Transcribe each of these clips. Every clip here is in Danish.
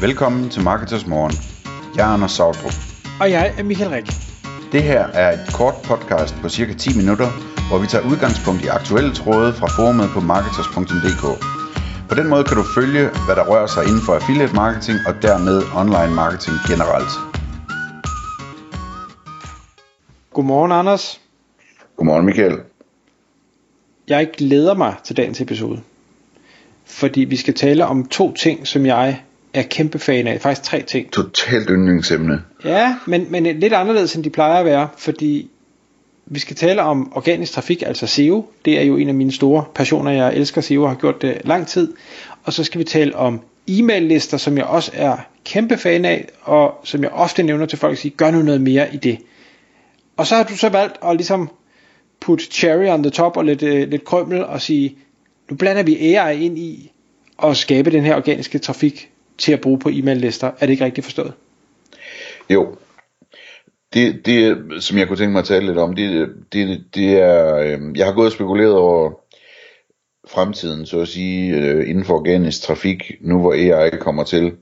Velkommen til Marketers Morgen. Jeg er Anders Sautrup. Og jeg er Michael Rik. Det her er et kort podcast på cirka 10 minutter, hvor vi tager udgangspunkt i aktuelle tråde fra forumet på marketers.dk. På den måde kan du følge, hvad der rører sig inden for affiliate marketing og dermed online marketing generelt. Godmorgen, Anders. Godmorgen Michael. Jeg glæder mig til dagens episode. Fordi vi skal tale om to ting, som jeg er kæmpe fan af. Faktisk tre ting. Totalt yndlingsemne. Ja, men, men lidt anderledes, end de plejer at være. Fordi vi skal tale om organisk trafik, altså SEO. Det er jo en af mine store passioner. Jeg elsker SEO og har gjort det lang tid. Og så skal vi tale om e-mail-lister, som jeg også er kæmpe fan af, og som jeg ofte nævner til folk at sige, gør nu noget mere i det. Og så har du så valgt at ligesom putte cherry on the top og lidt, øh, lidt krømmel og sige, nu blander vi AI ind i at skabe den her organiske trafik til at bruge på e-mail-lister. Er det ikke rigtigt forstået? Jo. Det, det, som jeg kunne tænke mig at tale lidt om, det, det, det er, øh, jeg har gået og spekuleret over fremtiden, så at sige, øh, inden for organisk trafik, nu hvor AI kommer til,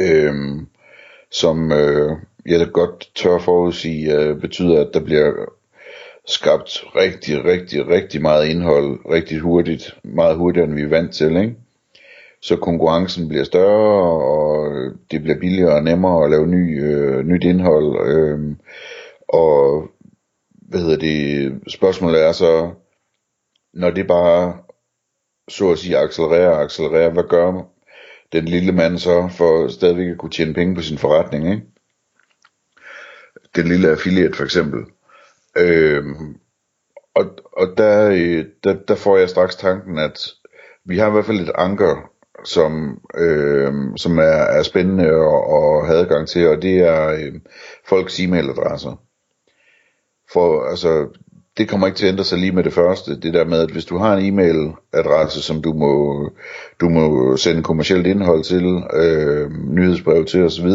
øh, som øh, jeg da godt tør forudsige, øh, betyder, at der bliver skabt rigtig, rigtig, rigtig meget indhold, rigtig hurtigt, meget hurtigere end vi er vant til, ikke? Så konkurrencen bliver større, og det bliver billigere og nemmere at lave ny, øh, nyt indhold, øh, og hvad hedder det, spørgsmålet er så, når det bare, så at sige, accelererer og accelererer, hvad gør den lille mand så, for stadigvæk at kunne tjene penge på sin forretning, ikke? Den lille affiliate for eksempel. Øh, og og der, øh, der, der får jeg straks tanken, at vi har i hvert fald et anker, som, øh, som er, er spændende at, at have adgang til, og det er øh, folks e-mailadresser. For altså, det kommer ikke til at ændre sig lige med det første. Det der med, at hvis du har en e-mailadresse, som du må, du må sende kommercielt indhold til, øh, nyhedsbrev til osv.,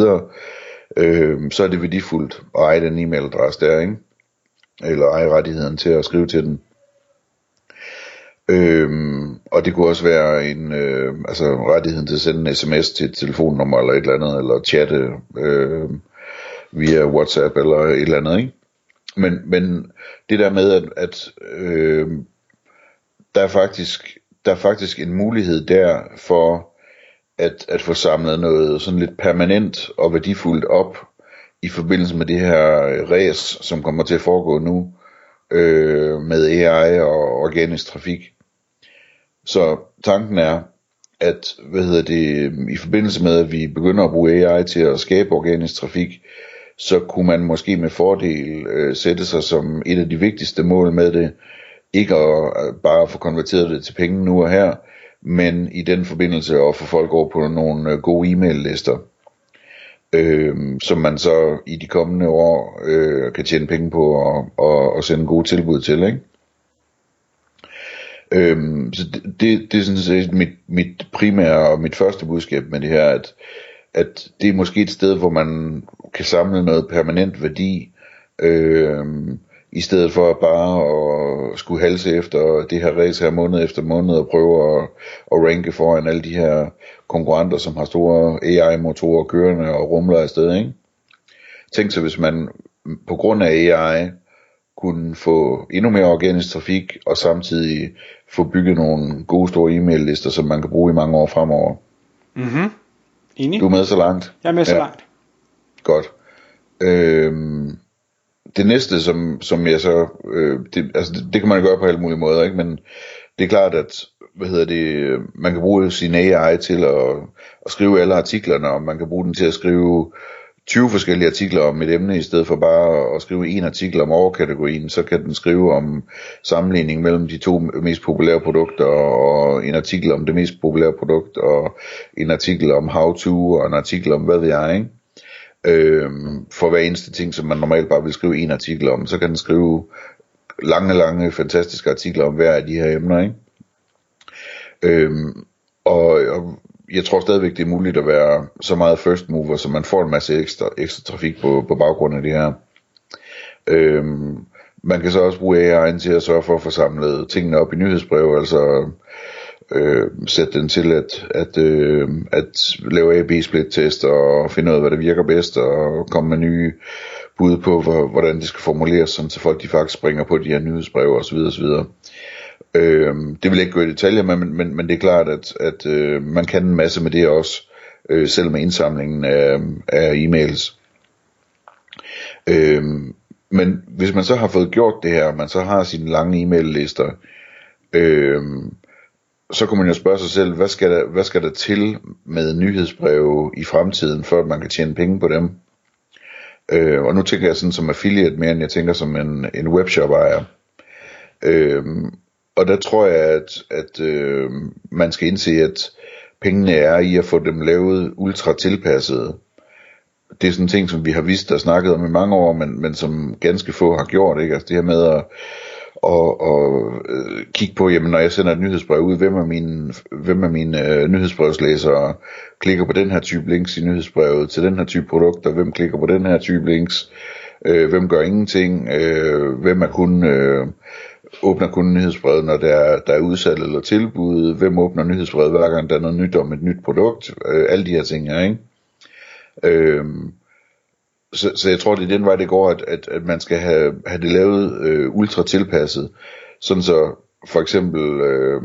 øh, så er det værdifuldt at eje den e-mailadresse der, ikke? eller eje rettigheden til at skrive til den. Øhm, og det kunne også være en, øh, altså rettigheden til at sende en sms til et telefonnummer eller et eller andet, eller chatte øh, via WhatsApp eller et eller andet, ikke? Men, men det der med, at, at øh, der, er faktisk, der er faktisk en mulighed der for at, at få samlet noget sådan lidt permanent og værdifuldt op i forbindelse med det her ræs, som kommer til at foregå nu øh, med AI og organisk trafik. Så tanken er, at hvad hedder det, i forbindelse med, at vi begynder at bruge AI til at skabe organisk trafik, så kunne man måske med fordel øh, sætte sig som et af de vigtigste mål med det, ikke at øh, bare få konverteret det til penge nu og her, men i den forbindelse at få folk over på nogle øh, gode e-mail-lister øh, som man så i de kommende år øh, kan tjene penge på og, og, og sende gode tilbud til, ikke? Øhm, så det, det, det er sådan set mit, mit primære og mit første budskab med det her, at, at det er måske et sted, hvor man kan samle noget permanent værdi, øhm, i stedet for bare at skulle halse efter det her race her måned efter måned og prøve at, at ranke foran alle de her konkurrenter, som har store AI-motorer kørende og rumler afsted, ikke? Tænk så, hvis man på grund af AI kunne få endnu mere organisk trafik, og samtidig få bygget nogle gode store e-mail-lister, som man kan bruge i mange år fremover. Mhm. Enig. Du er med så langt? Jeg er med så Ja. langt. Godt. Øhm, det næste, som, som jeg så, øh, det, altså det, det kan man gøre på alle mulige måder, ikke? men det er klart, at hvad hedder det, man kan bruge sin AI til at, at skrive alle artiklerne, og man kan bruge den til at skrive 20 forskellige artikler om et emne, i stedet for bare at skrive en artikel om overkategorien, så kan den skrive om sammenligning mellem de to mest populære produkter, og en artikel om det mest populære produkt, og en artikel om how to, og en artikel om hvad ved jeg, ikke? Øhm, for hver eneste ting, som man normalt bare vil skrive en artikel om, så kan den skrive lange, lange, fantastiske artikler om hver af de her emner, ikke? Øhm, og, og jeg tror stadigvæk, det er muligt at være så meget first mover, så man får en masse ekstra, ekstra trafik på, på baggrund af det her. Øhm, man kan så også bruge AI'en til at sørge for at få samlet tingene op i nyhedsbrev, altså øh, sætte den til at, at, øh, at lave A-B-split test og finde ud af, hvad der virker bedst og komme med nye bud på, hvordan det skal formuleres, sådan, så folk de faktisk springer på de her nyhedsbreve osv. osv. Øh, det vil jeg ikke gå i detaljer med, men, men, men det er klart, at, at øh, man kan en masse med det også, øh, selv med indsamlingen af, af e-mails. Øh, men hvis man så har fået gjort det her, man så har sine lange e-mail-lister, øh, så kunne man jo spørge sig selv, hvad skal, der, hvad skal der til med nyhedsbreve i fremtiden, for at man kan tjene penge på dem? Øh, og nu tænker jeg sådan som affiliate mere, end jeg tænker som en, en webshop ejer. Øh, og der tror jeg, at, at øh, man skal indse, at pengene er i at få dem lavet ultra tilpasset. Det er sådan en ting, som vi har vist og snakket om i mange år, men, men som ganske få har gjort. Ikke? Altså det her med at og, og øh, kigge på, jamen når jeg sender et nyhedsbrev ud, hvem er mine, hvem er mine øh, nyhedsbrevslæsere, klikker på den her type links i nyhedsbrevet til den her type produkter, hvem klikker på den her type links, øh, hvem gør ingenting, øh, hvem er kun, øh, åbner kun nyhedsbrevet, når der er, der er udsalg eller tilbud, hvem åbner nyhedsbrevet hver gang der er noget nyt om et nyt produkt, øh, alle de her ting her, ikke? Øh, så, så jeg tror, det er den vej, det går, at, at, at man skal have, have det lavet øh, ultra tilpasset, sådan så for eksempel øh,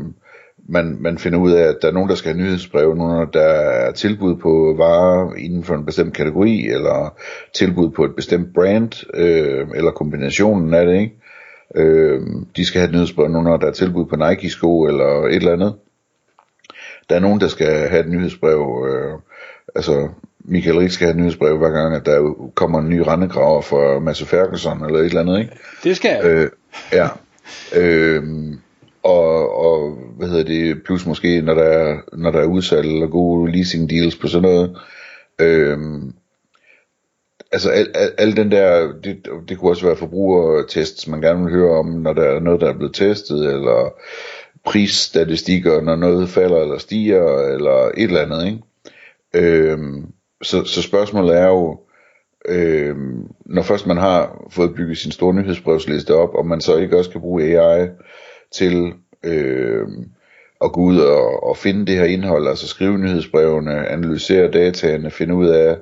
man, man finder ud af, at der er nogen, der skal have nyhedsbrev, nogen, der er tilbud på varer inden for en bestemt kategori, eller tilbud på et bestemt brand, øh, eller kombinationen af det, ikke? Øh, de skal have et nyhedsbrev, nogen, der er tilbud på Nike-sko, eller et eller andet. Der er nogen, der skal have et nyhedsbrev, øh, altså Michael Rik skal have et nyhedsbrev hver gang, at der kommer en ny rendegraver for Mads Ferguson eller et eller andet, ikke? Det skal jeg. Øh, ja. øh, og, og hvad hedder det, plus måske, når der er, når der er udsalg eller gode leasing deals på sådan noget. Øh, altså al, al, al den der, det, det kunne også være forbrugertests, man gerne vil høre om, når der er noget, der er blevet testet, eller prisstatistikker, når noget falder eller stiger, eller et eller andet, ikke? Øhm, så, så spørgsmålet er jo, øh, når først man har fået bygget sin store nyhedsbrevsliste op, om man så ikke også kan bruge AI til øh, at gå ud og, og finde det her indhold, altså skrive nyhedsbrevene, analysere dataene, finde ud af,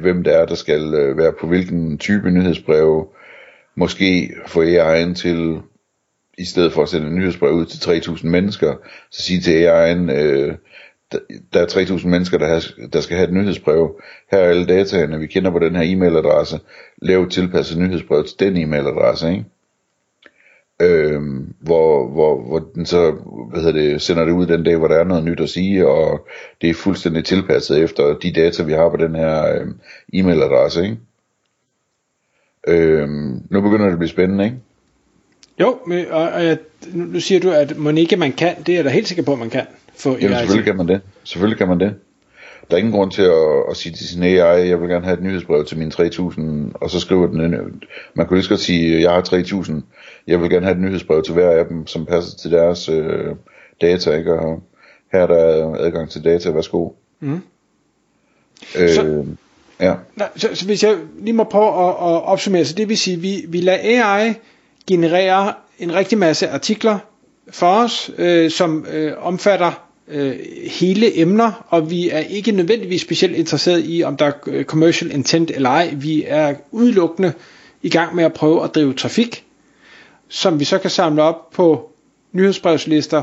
hvem det er, der skal øh, være på hvilken type nyhedsbrev, måske få AI'en til, i stedet for at sende en nyhedsbrev ud til 3.000 mennesker, så sige til AI'en, øh, der er 3.000 mennesker, der, har, der skal have et nyhedsbrev. Her er alle dataene, vi kender på den her e-mailadresse. Lav et tilpasset nyhedsbrev til den e-mailadresse, ikke? Øhm, hvor, hvor, hvor den så hvad hedder det, sender det ud den dag, hvor der er noget nyt at sige, og det er fuldstændig tilpasset efter de data, vi har på den her øhm, e-mailadresse. Ikke? Øhm, nu begynder det at blive spændende, ikke? Jo, men, og, og, nu siger du, at Monique man kan, det er jeg da helt sikker på, at man kan. For Jamen selvfølgelig kan man det. Selvfølgelig kan man det. Der er ingen grund til at, at sige til sin AI, jeg vil gerne have et nyhedsbrev til mine 3000, og så skriver den, man kunne lige så godt sige, jeg har 3000, jeg vil gerne have et nyhedsbrev til hver af dem, som passer til deres øh, data, ikke? og her er der adgang til data, værsgo. Mm. Øh, så, ja. nej, så, så hvis jeg lige må prøve at, at opsummere, så det vil sige, vi, vi lader AI generere en rigtig masse artikler for os, øh, som øh, omfatter øh, hele emner, og vi er ikke nødvendigvis specielt interesseret i, om der er øh, commercial intent eller ej. Vi er udelukkende i gang med at prøve at drive trafik, som vi så kan samle op på nyhedsbrevslister,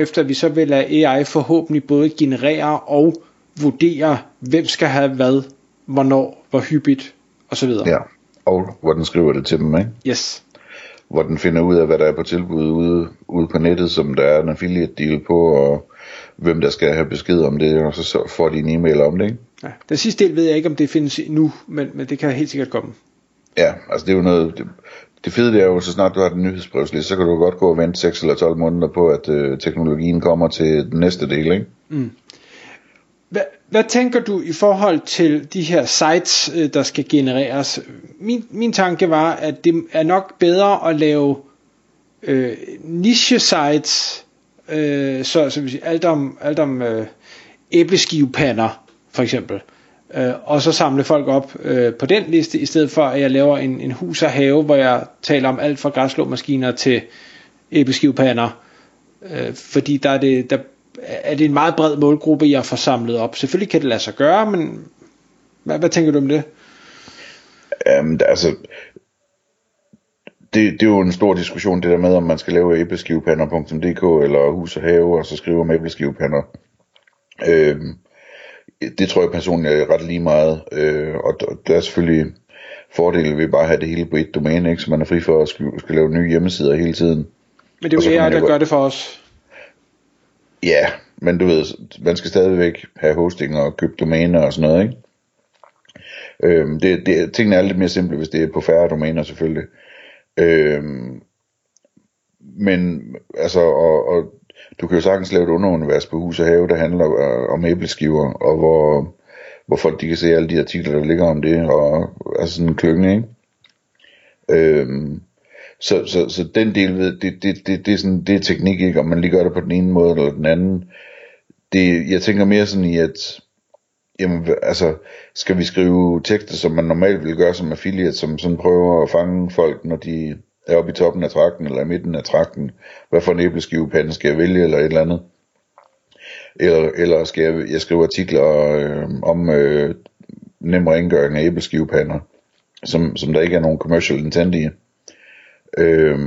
efter vi så vil lade AI forhåbentlig både generere og vurdere, hvem skal have hvad, hvornår, hvor hyppigt osv. Ja, og hvordan skriver det til dem, ikke? Yes hvor den finder ud af, hvad der er på tilbud ude, ude på nettet, som der er en affiliate deal på, og hvem der skal have besked om det, og så får de en e-mail om det, ikke? Ja, den sidste del ved jeg ikke, om det findes nu, men, men det kan helt sikkert komme. Ja, altså det er jo noget, det, det fede det er jo, så snart du har den nyhedsbrevsliste, så kan du godt gå og vente 6 eller 12 måneder på, at øh, teknologien kommer til den næste del, ikke? Mm. Hvad, hvad tænker du i forhold til de her sites, øh, der skal genereres? Min, min tanke var, at det er nok bedre at lave øh, niche sites, øh, så, så sige, alt om, alt om øh, æbleskivepander for eksempel, øh, og så samle folk op øh, på den liste, i stedet for at jeg laver en, en hus og have, hvor jeg taler om alt fra græslåmaskiner til æbleskivepander, Øh, fordi der er, det, der er det en meget bred målgruppe, jeg får samlet op. Selvfølgelig kan det lade sig gøre, men hvad, hvad tænker du om det? Um, altså, det, det er jo en stor diskussion, det der med, om man skal lave æbleskivepander.dk eller hus og have, og så skrive om æbleskivepander. Øhm, det tror jeg personligt er ret lige meget, øh, og der er selvfølgelig fordele ved bare at have det hele på et domæne, ikke? så man er fri for at skulle, skulle lave nye hjemmesider hele tiden. Men det er jo AI, der gør det for os. Ja, men du ved, man skal stadigvæk have hosting og købe domæner og sådan noget, ikke? Øhm, det, det, tingene er lidt mere simple, hvis det er på færre domæner selvfølgelig. Øhm, men altså, og, og du kan jo sagtens lave et underunivers på hus og have, der handler øh, om æbleskiver, og hvor, hvor folk de kan se alle de artikler, der ligger om det, og altså sådan en køkken, ikke? Øhm, så, så, så den del ved, det, det, det, det, er sådan, det er teknik, ikke? Om man lige gør det på den ene måde eller den anden. Det, jeg tænker mere sådan i, at jamen, altså, skal vi skrive tekster, som man normalt vil gøre som affiliate, som sådan prøver at fange folk, når de er oppe i toppen af trakten, eller i midten af trakten, hvad for en æbleskivepande skal jeg vælge, eller et eller andet. Eller, eller skal jeg, jeg skrive artikler øh, om øh, nem rengøring af æbleskivepander, som, som der ikke er nogen commercial intent i. Øh,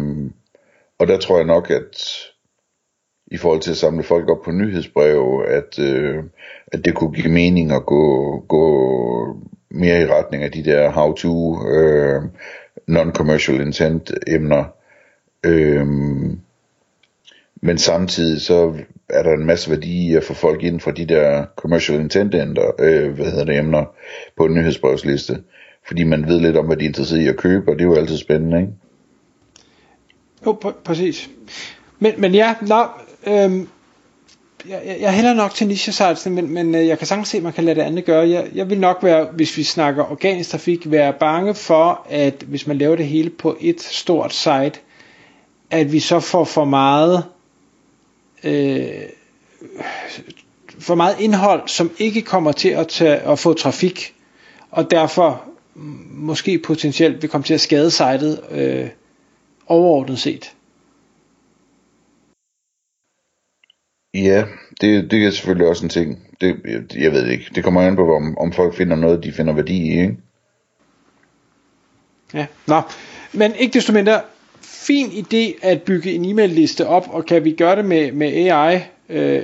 og der tror jeg nok, at i forhold til at samle folk op på nyhedsbreve, at, øh, at det kunne give mening at gå, gå mere i retning af de der how-to øh, non-commercial intent emner. Øh, men samtidig så er der en masse værdi i at få folk ind fra de der commercial intent ender, øh, hvad hedder det, emner på en nyhedsbrevsliste. Fordi man ved lidt om, hvad de er interesseret i at købe, og det er jo altid spændende, ikke? Jo, pr- præcis. Men, men ja, nå, øhm, jeg, jeg hælder nok til niche sites, men, men øh, jeg kan sagtens se, at man kan lade det andet gøre. Jeg, jeg vil nok være, hvis vi snakker organisk trafik, være bange for, at hvis man laver det hele på et stort site, at vi så får for meget øh, for meget indhold, som ikke kommer til at, tage, at få trafik, og derfor måske potentielt vil komme til at skade sitet øh, overordnet set. Ja, det, det er selvfølgelig også en ting. Det, jeg, jeg ved ikke. Det kommer an på, om, om folk finder noget, de finder værdi i, ikke? Ja, nå. Men ikke desto mindre, fin idé at bygge en e-mail liste op, og kan vi gøre det med, med AI? Øh,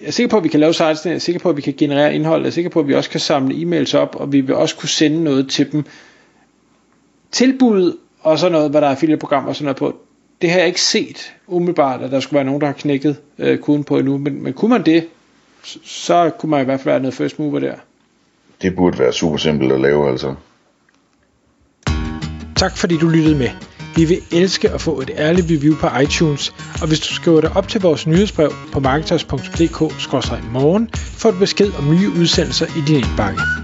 jeg er sikker på, at vi kan lave sites, jeg er sikker på, at vi kan generere indhold, jeg er sikker på, at vi også kan samle e-mails op, og vi vil også kunne sende noget til dem. Tilbud og så noget, hvad der er affiliate-program og sådan noget på. Det har jeg ikke set umiddelbart, at der skulle være nogen, der har knækket øh, koden på endnu, men, men kunne man det, så kunne man i hvert fald være noget first mover der. Det burde være super simpelt at lave altså. Tak fordi du lyttede med. Vi vil elske at få et ærligt review på iTunes, og hvis du skriver dig op til vores nyhedsbrev på marketers.dk-morgen, får du besked om nye udsendelser i din indbakke.